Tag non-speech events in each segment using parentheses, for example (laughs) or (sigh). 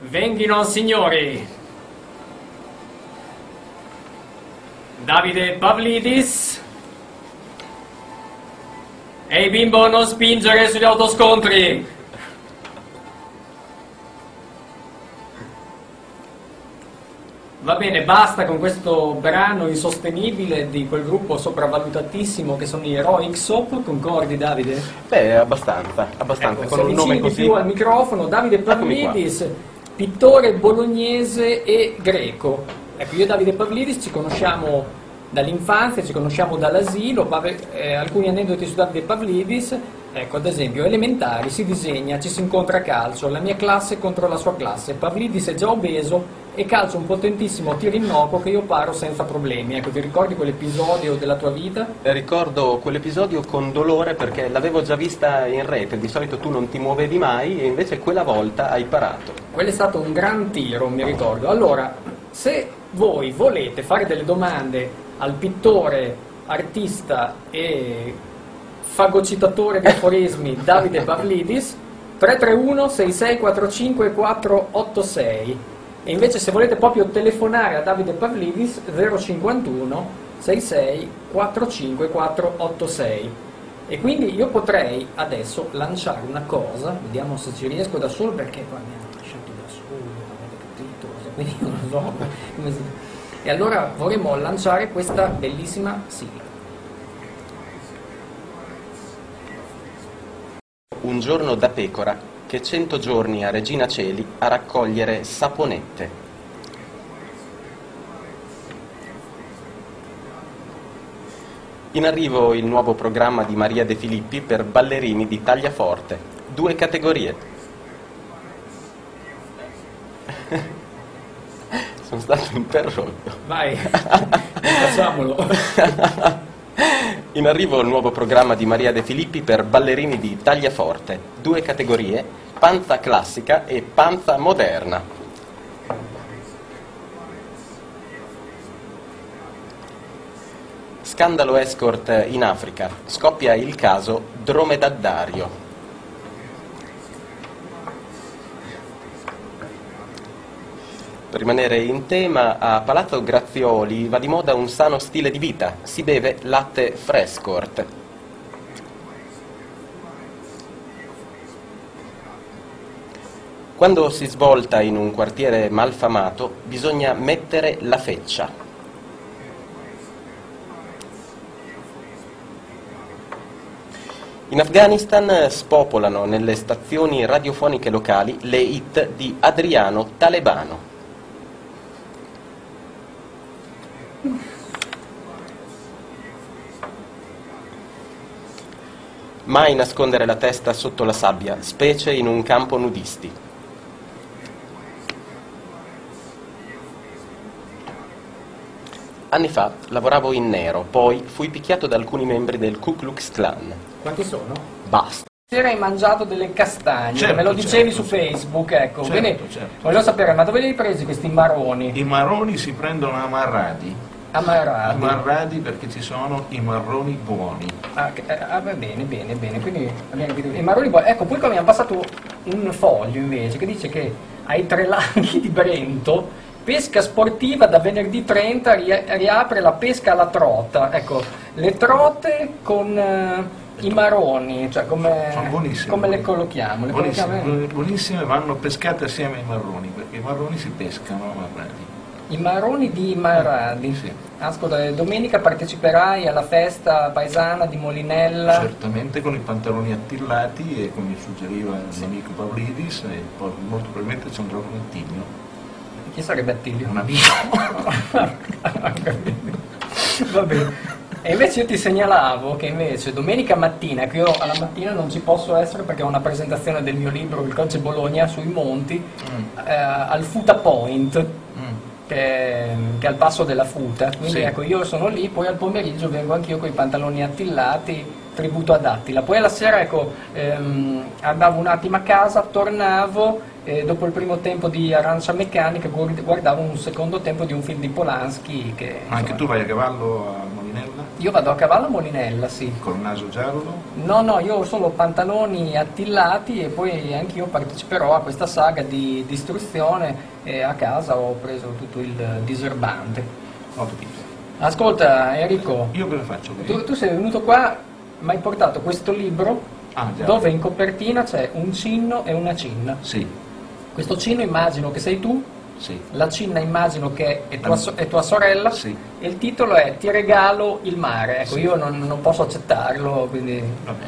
Venghino signori. Davide Pavlidis. Ehi bimbo, non spingere sugli autoscontri. Va bene, basta con questo brano insostenibile di quel gruppo sopravvalutatissimo che sono gli Heroic Soap, concordi Davide? Beh, abbastanza, abbastanza, Ecco, con un nome così. più al microfono, Davide. Pavlidis, pittore bolognese e greco. Ecco, io e Davide Pavlidis ci conosciamo dall'infanzia, ci conosciamo dall'asilo, eh, alcuni aneddoti su Davide Pavlidis, ecco ad esempio elementari, si disegna, ci si incontra a calcio, la mia classe contro la sua classe, Pavlidis è già obeso e calcia un potentissimo tiro innocuo che io paro senza problemi. Ecco, ti ricordi quell'episodio della tua vita? Ricordo quell'episodio con dolore perché l'avevo già vista in rete, di solito tu non ti muovevi mai e invece quella volta hai parato. Quello è stato un gran tiro, mi ricordo. Allora, se voi volete fare delle domande al pittore, artista e fagocitatore di aforismi Davide Pavlidis, 331 6645 486. E invece se volete proprio telefonare a Davide Pavlidis 051 66 45 486. E quindi io potrei adesso lanciare una cosa, vediamo se ci riesco da solo perché poi mi hanno lasciato da solo, avete capito? Quindi non lo so come si... E allora vorremmo lanciare questa bellissima sigla. Un giorno da pecora che cento giorni a Regina Celi a raccogliere saponette. In arrivo il nuovo programma di Maria De Filippi per ballerini di taglia forte. Due categorie. (laughs) Sono stato interrotto. Vai, (laughs) facciamolo. (laughs) In arrivo il nuovo programma di Maria De Filippi per ballerini di taglia forte. Due categorie, panza classica e panza moderna. Scandalo escort in Africa. Scoppia il caso dromedaddario. Per rimanere in tema, a Palazzo Grazioli va di moda un sano stile di vita. Si beve latte frescort. Quando si svolta in un quartiere malfamato bisogna mettere la feccia. In Afghanistan spopolano nelle stazioni radiofoniche locali le hit di Adriano Talebano. Mai nascondere la testa sotto la sabbia, specie in un campo nudisti. Anni fa lavoravo in nero, poi fui picchiato da alcuni membri del Ku Klux Klan. Quanti sono? Basta. Sera hai mangiato delle castagne, Certo, me lo dicevi certo, su certo. Facebook, ecco. Certo, Quindi certo. voglio sapere, ma dove li hai presi questi maroni? I marroni si prendono amarrati. Amarrati. Amarrati perché ci sono i marroni buoni. Ah, eh, ah, va bene, bene, bene. Quindi abbiamo capito. I maroni buoni. Ecco, poi hanno passato un foglio invece che dice che ai tre (laughs) laghi di Brento, pesca sportiva da venerdì 30 ri- riapre la pesca alla trota. Ecco, le trote con eh, i maroni, cioè come, come le collochiamo? Le Buonissime, collochiamo- buonissime, vanno pescate assieme ai marroni, perché i marroni si pescano amarrati. I maroni di Marradi. Sì. Ascolta, eh, domenica parteciperai alla festa paesana di Molinella. Certamente con i pantaloni attillati e come suggeriva il mio amico Pavlidis, e poi molto probabilmente ci andrò con Attilio, Chi sarebbe Attilio? un amico. (laughs) Va bene. E invece io ti segnalavo che invece domenica mattina, che io alla mattina non ci posso essere perché ho una presentazione del mio libro Il Coach Bologna sui monti, eh, al Futa Point, Mm. Che, che è al passo della Futa. Quindi Sì. ecco, io sono lì, poi al pomeriggio vengo anch'io con i pantaloni attillati, tributo ad Attila. Poi alla sera, ecco, ehm, andavo un attimo a casa, tornavo, e dopo il primo tempo di Arancia Meccanica guard- guardavo un secondo tempo di un film di Polanski che... Anche insomma, tu vai a cavallo a? Io vado a cavallo a Molinella, sì. Col naso giallo? No, no, io ho solo pantaloni attillati e poi anch'io parteciperò a questa saga di distruzione e a casa ho preso tutto il diserbante. Ho capito. Ascolta Enrico, Io cosa faccio? tu, tu sei venuto qua, mi hai portato questo libro Ah, dove in copertina c'è un cinno e una cinna. Sì, Questo cinno immagino che sei tu, sì. la cinna immagino che è tua, so- è tua sorella Sì. e il titolo è Ti regalo il mare. Ecco, Sì. io non, non posso accettarlo, quindi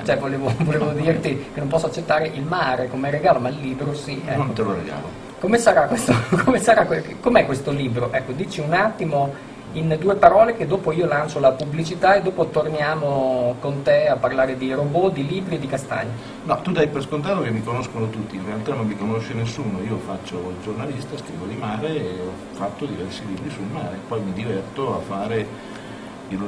cioè, volevo, volevo (laughs) dirti che non posso accettare il mare come regalo, ma il libro sì. ecco. Non te lo regalo. Come sarà questo? (laughs) Come sarà, que- com'è questo libro? Ecco, dici un attimo in due parole che dopo io lancio la pubblicità e dopo torniamo con te a parlare di robot, di libri e di castagni. No, tu dai per scontato che mi conoscono tutti, in realtà non mi conosce nessuno, io faccio il giornalista, scrivo di mare e ho fatto diversi libri sul mare, poi mi diverto a fare il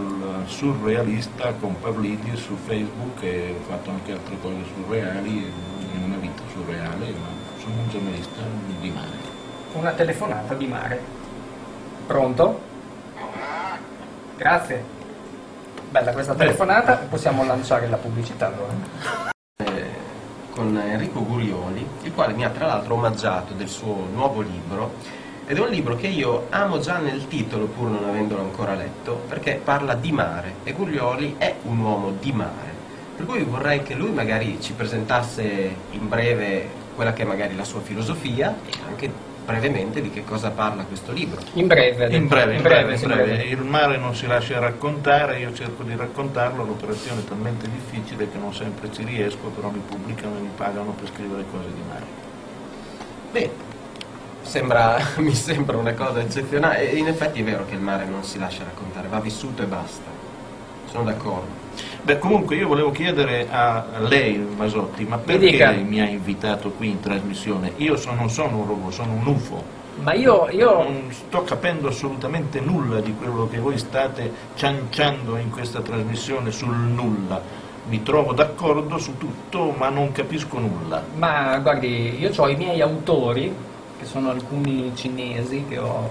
surrealista con Pavlidis su Facebook e ho fatto anche altre cose surreali in una vita surreale, ma sono un giornalista di mare. Una telefonata di mare. Pronto? Grazie. Bella questa telefonata, possiamo lanciare la pubblicità allora. eh, con Enrico Gurioli, il quale mi ha tra l'altro omaggiato del suo nuovo libro ed è un libro che io amo già nel titolo pur non avendolo ancora letto perché parla di mare e Gurioli è un uomo di mare. Per cui vorrei che lui magari ci presentasse in breve quella che è magari la sua filosofia e anche brevemente di che cosa parla questo libro. In breve. In breve, in breve, in sì, breve. Il mare non si lascia raccontare, io cerco di raccontarlo, l'operazione è talmente difficile che non sempre ci riesco, però mi pubblicano e mi pagano per scrivere cose di mare. Beh, sembra, (laughs) mi sembra una cosa eccezionale e in effetti è vero che il mare non si lascia raccontare, va vissuto e basta. Sono d'accordo. Beh, comunque io volevo chiedere a lei, Masotti, ma Mi perché lei mi ha invitato qui in trasmissione? Io sono- non sono un robot, sono un UFO. Ma io, io Non sto capendo assolutamente nulla di quello che voi state cianciando in questa trasmissione sul nulla. Mi trovo d'accordo su tutto, ma non capisco nulla. Ma guardi, io ho i miei autori, che sono alcuni cinesi che ho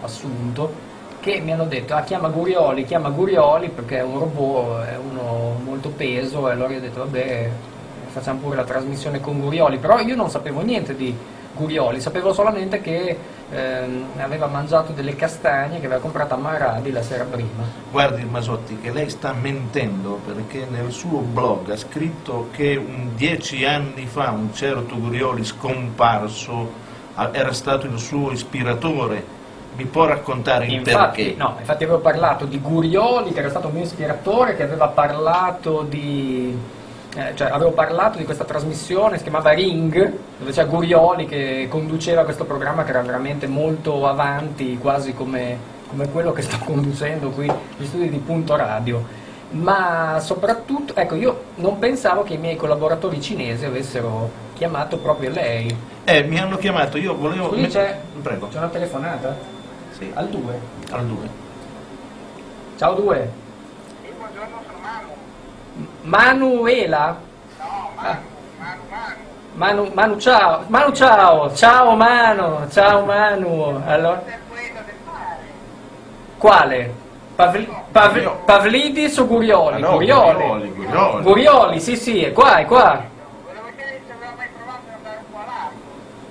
assunto, che mi hanno detto, ah chiama Gurioli, chiama Gurioli perché è un robot, è uno molto peso, e allora io ho detto, vabbè, facciamo pure la trasmissione con Gurioli, però io non sapevo niente di Gurioli, sapevo solamente che ehm, aveva mangiato delle castagne che aveva comprato a Maradi la sera prima. Guardi Masotti che lei sta mentendo perché nel suo blog ha scritto che dieci anni fa un certo Gurioli scomparso era stato il suo ispiratore. Mi può raccontare Infatti, perché? no, infatti avevo parlato di Gurioli, che era stato un mio ispiratore, che aveva parlato di... eh, cioè avevo parlato di questa trasmissione, si chiamava Ring, dove c'era Gurioli che conduceva questo programma che era veramente molto avanti, quasi come, come quello che sto (laughs) conducendo qui, gli studi di Punto Radio. Ma soprattutto, ecco, io non pensavo che i miei collaboratori cinesi avessero chiamato proprio lei. Eh, mi hanno chiamato, io volevo... C'è, Prego, c'è una telefonata? Sì, Al 2. al 2. Ciao 2. Sì, buongiorno, sono Manu. Manuela? No, Ah. Manu, Manu. Manu, Manu ciao, Manu ciao, ciao Manu, ciao Manu. Allora, quale? Pavli- Pavli- Pavlidis o Gurioli? Ah, no, Gurioli. Gurioli, Gurioli. Gurioli, sì sì, è qua, è qua. Volevo chiedere se aveva mai provato ad andare un po' all'aria.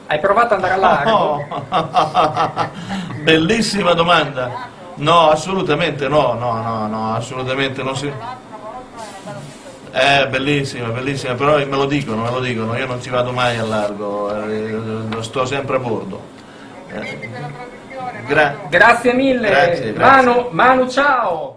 Hai provato ad andare a largo? Oh, (laughs) bellissima domanda. No, assolutamente no, no, no, no, assolutamente non si... Eh, bellissima, bellissima, però me lo dicono, me lo dicono, io non ci vado mai a largo, eh, sto sempre a bordo. Trasmissione. Gra-. Grazie mille, Grazie, grazie. Manu, Manu ciao.